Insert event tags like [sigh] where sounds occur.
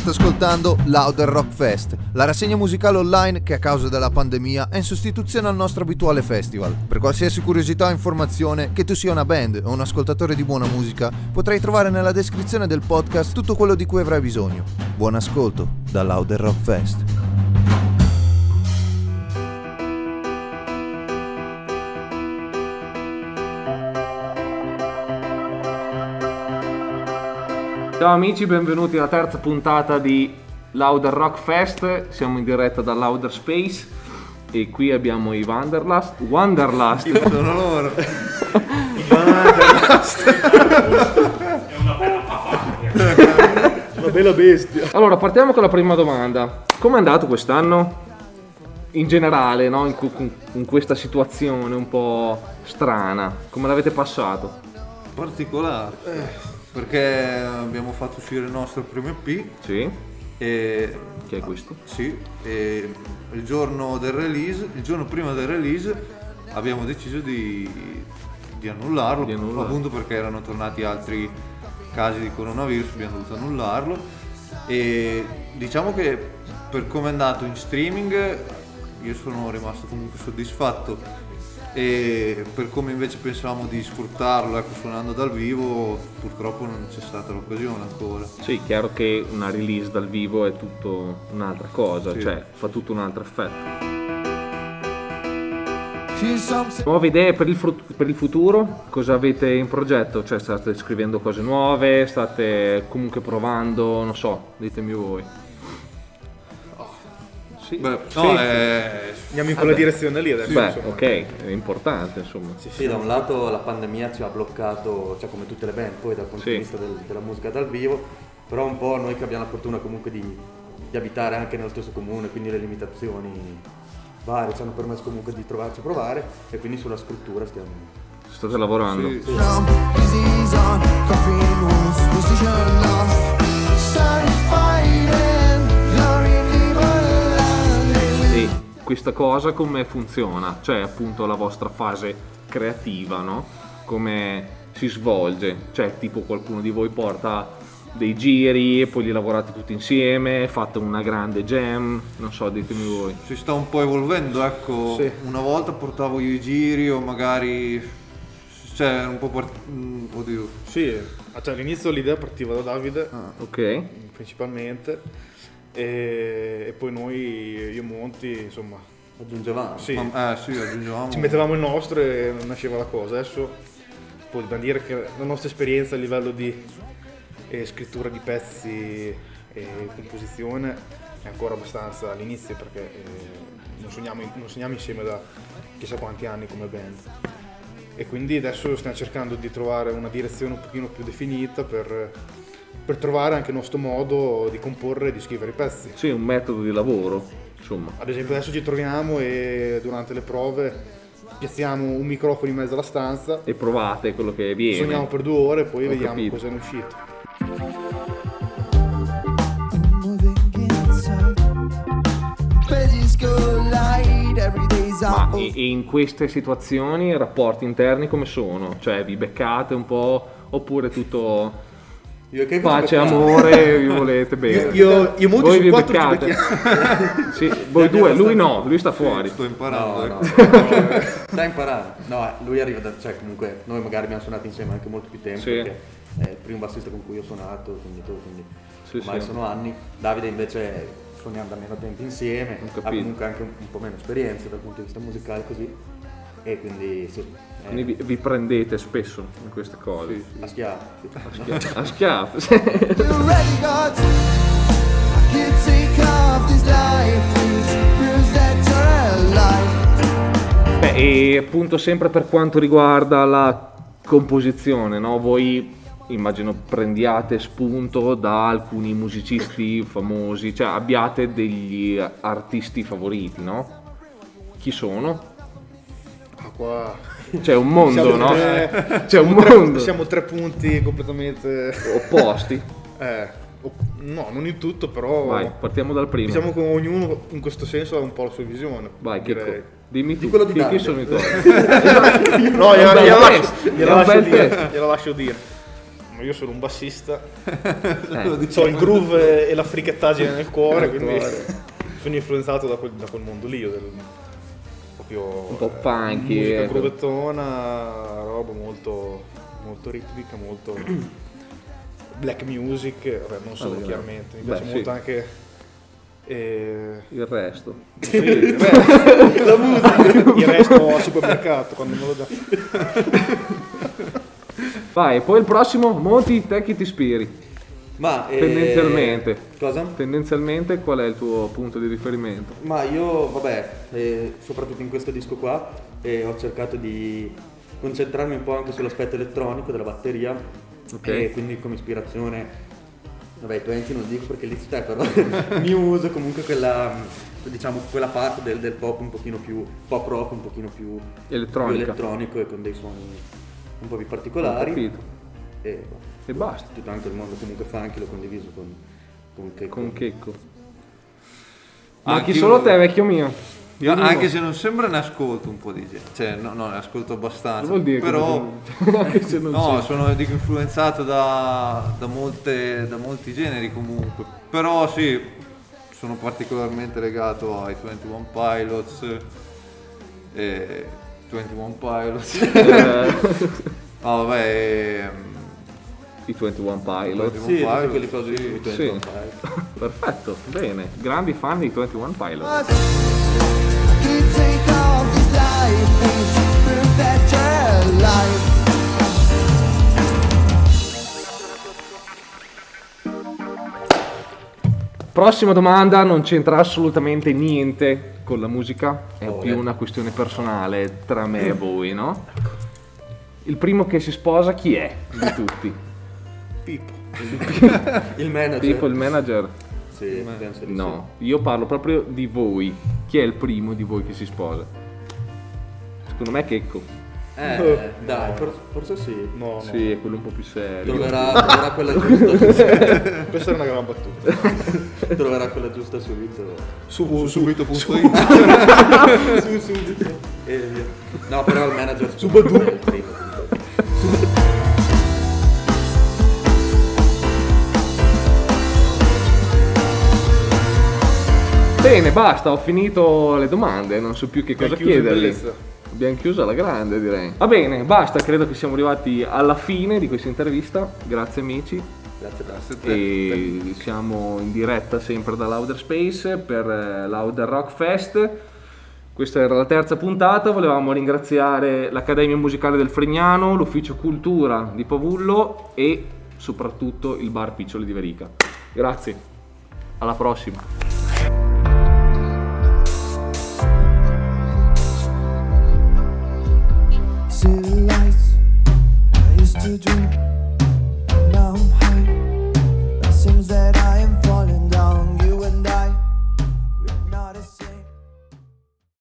State ascoltando Louder Rock Fest, la rassegna musicale online che a causa della pandemia è in sostituzione al nostro abituale festival. Per qualsiasi curiosità o informazione, che tu sia una band o un ascoltatore di buona musica, potrai trovare nella descrizione del podcast tutto quello di cui avrai bisogno. Buon ascolto da Louder Rock Fest. Ciao amici, benvenuti alla terza puntata di Louder Rock Fest. Siamo in diretta da Louder Space e qui abbiamo i Wanderlust. Wanderlust. Sono loro. [laughs] Una bella bestia. Allora, partiamo con la prima domanda. Com'è andato quest'anno? In generale, no? in, cu- in questa situazione un po' strana. Come l'avete passato? particolare perché abbiamo fatto uscire il nostro primo EP Sì? e Chi è questo? sì, e il giorno del release, il giorno prima del release abbiamo deciso di, di annullarlo, Di annullarlo. appunto perché erano tornati altri casi di coronavirus, abbiamo dovuto annullarlo e diciamo che per come è andato in streaming io sono rimasto comunque soddisfatto e per come invece pensavamo di sfruttarlo ecco, suonando dal vivo purtroppo non c'è stata l'occasione ancora. Sì, chiaro che una release dal vivo è tutto un'altra cosa, Sì. cioè fa tutto un altro effetto. Nuove idee per il, fru- per il futuro? Cosa avete in progetto? Cioè state scrivendo cose nuove? State comunque provando? Non so, ditemi voi. Sì. Beh, Sì. no, è- Andiamo in quella direzione lì adesso. Beh, insomma. ok, è importante insomma. Sì, da un lato la pandemia ci ha bloccato, cioè come tutte le band, poi dal punto Sì. di vista del- della musica dal vivo, però un po' noi che abbiamo la fortuna comunque di, di abitare anche nello stesso comune, quindi le limitazioni varie ci hanno permesso comunque di trovarci a provare e quindi sulla scrittura stiamo... State lavorando? sì, From questa cosa come funziona? Cioè appunto la vostra fase creativa, no? Come si svolge? Cioè tipo qualcuno di voi porta dei giri e poi li lavorate tutti insieme, fate una grande jam, non so, ditemi voi. si sta un po' evolvendo, ecco, Sì. una volta portavo io i giri o magari cioè un po' part- mm, oddio. Sì, ah, cioè, all'inizio l'idea partiva da Davide Ok? principalmente e, e poi noi, io e Monti, insomma, Aggiungevamo. sì, Ma- eh sì, aggiungevamo. ci mettevamo il nostro e non nasceva la cosa. Adesso poi dobbiamo dire che la nostra esperienza a livello di eh, scrittura di pezzi e composizione è ancora abbastanza all'inizio perché eh, non, suoniamo, non suoniamo insieme da chissà quanti anni come band. E quindi adesso stiamo cercando di trovare una direzione un pochino più definita per, per trovare anche il nostro modo di comporre e di scrivere i pezzi. Sì, un metodo di lavoro, insomma. Ad esempio adesso ci troviamo e durante le prove piazziamo un microfono in mezzo alla stanza, E provate quello che viene. suoniamo per due ore e poi Ho vediamo capito. cosa è uscito. Ma e in queste situazioni i rapporti interni come sono? Cioè vi beccate un po' oppure tutto Io e ci pace, amore, [laughs] vi volete bene? Io, io Monti Voi vi beccate? [laughs] Sì, voi due, lui no, lui sta fuori. Sto imparando, No, ecco. no, [laughs] sta imparando. No, eh, lui arriva da, cioè comunque noi magari abbiamo suonato insieme anche molto più tempo Sì. perché è il primo bassista con cui ho suonato, quindi, quindi Sì, ormai sì. sono anni. Davide invece suoniamo da meno tempo insieme, ha comunque anche un, un po' meno esperienza dal punto di vista musicale così. E quindi sì, Quindi vi, vi prendete spesso in queste cose. a schiaffi. A schiaffo. sì. You ready, God? I can't take off this life. Proves that you're alive. Beh, e appunto sempre per quanto riguarda la composizione, no? Voi immagino prendiate spunto da alcuni musicisti famosi, cioè abbiate degli artisti favoriti, no? Chi sono? Qua C'è un mondo, siamo no? tre- C'è un siamo tre- mondo. siamo tre punti completamente... Opposti. [laughs] Eh, o- no, non in tutto, però... Vai, partiamo dal primo. Diciamo che ognuno in questo senso ha un po' la sua visione. Vai, direi. Chicco. Dimmi tu, quello di chi, chi sono i tuoi? [laughs] No, test, lascio, un lascio dire, test. gliela lascio dire. ma io sono un bassista, Eh, ho il groove e la frichettaggine nel cuore, quindi [laughs] sono influenzato da quel, da quel mondo lì, io del, proprio Un po' eh, funky, musica ecco. groovettona, roba molto, molto ritmica, molto [clears throat] black music, vabbè, non solo Vabbè, chiaramente, mi beh, piace sì. molto anche eh, il resto. sì, il [laughs] resto, la musica, il resto al supermercato quando me lo dà. Vai, poi il prossimo, Monti, te chi ti ispiri? Ma eh, Tendenzialmente. Cosa? Tendenzialmente qual è il tuo punto di riferimento? Ma io, vabbè, eh, soprattutto in questo disco qua, eh, ho cercato di concentrarmi un po' anche sull'aspetto elettronico della batteria Ok. e quindi come ispirazione, vabbè, 20 non dico perché lì c'è, però [laughs] mi uso comunque quella, diciamo, quella parte del, del pop un pochino più, pop rock un pochino più, più elettronico e con dei suoni un po' più particolari. E, E basta. tutto anche il mondo comunque funky l'ho condiviso con, con, Checco. Con Checco. Manchi Anche solo io- te, vecchio mio. Io, anche se non sembra ne ascolto un po' di gente, cioè no, no, ne ascolto abbastanza, Vuol dire però anche [laughs] se non no, c'è. sono dico, influenzato da, da, molte, da molti generi comunque, però sì, sono particolarmente legato ai 21 Pilots, e 21 Pilots, Eh, [laughs] no vabbè, ehm, I 21 Pilot. Sì, Sì, tutti Pilot, quelli sì, di sì. 21 Perfetto, bene. Grandi fan di 21 Pilot. Prossima domanda non c'entra assolutamente niente con la musica, è Oh, più eh. una questione personale tra me e voi, no? Il primo che si sposa chi è di tutti? [laughs] Pippo. Il manager. Tipo il manager? Sì, penso di No, io parlo proprio di voi. Chi è il primo di voi che si sposa? Secondo me è Checco. sì. Eh, dai, for- forse sì. No, no. Sì, è quello un po' più serio. Troverà, [laughs] troverà quella giusta. [laughs] Questa è una gran battuta. troverà quella giusta subito. Su, subito punto su subito. E via. No, però il manager subito è il primo. Bene, basta, ho finito le domande, non so più che cosa chiedergli. Abbiamo chiuso alla grande, direi. Va bene, basta, credo che siamo arrivati alla fine di questa intervista. Grazie amici. Grazie tanto. E siamo in diretta sempre da Louder Space per eh, Louder Rock Fest. Questa era la terza puntata, volevamo ringraziare l'Accademia Musicale del Fregnano, l'Ufficio Cultura di Pavullo e soprattutto il Bar Piccioli di Verica. Grazie, alla prossima.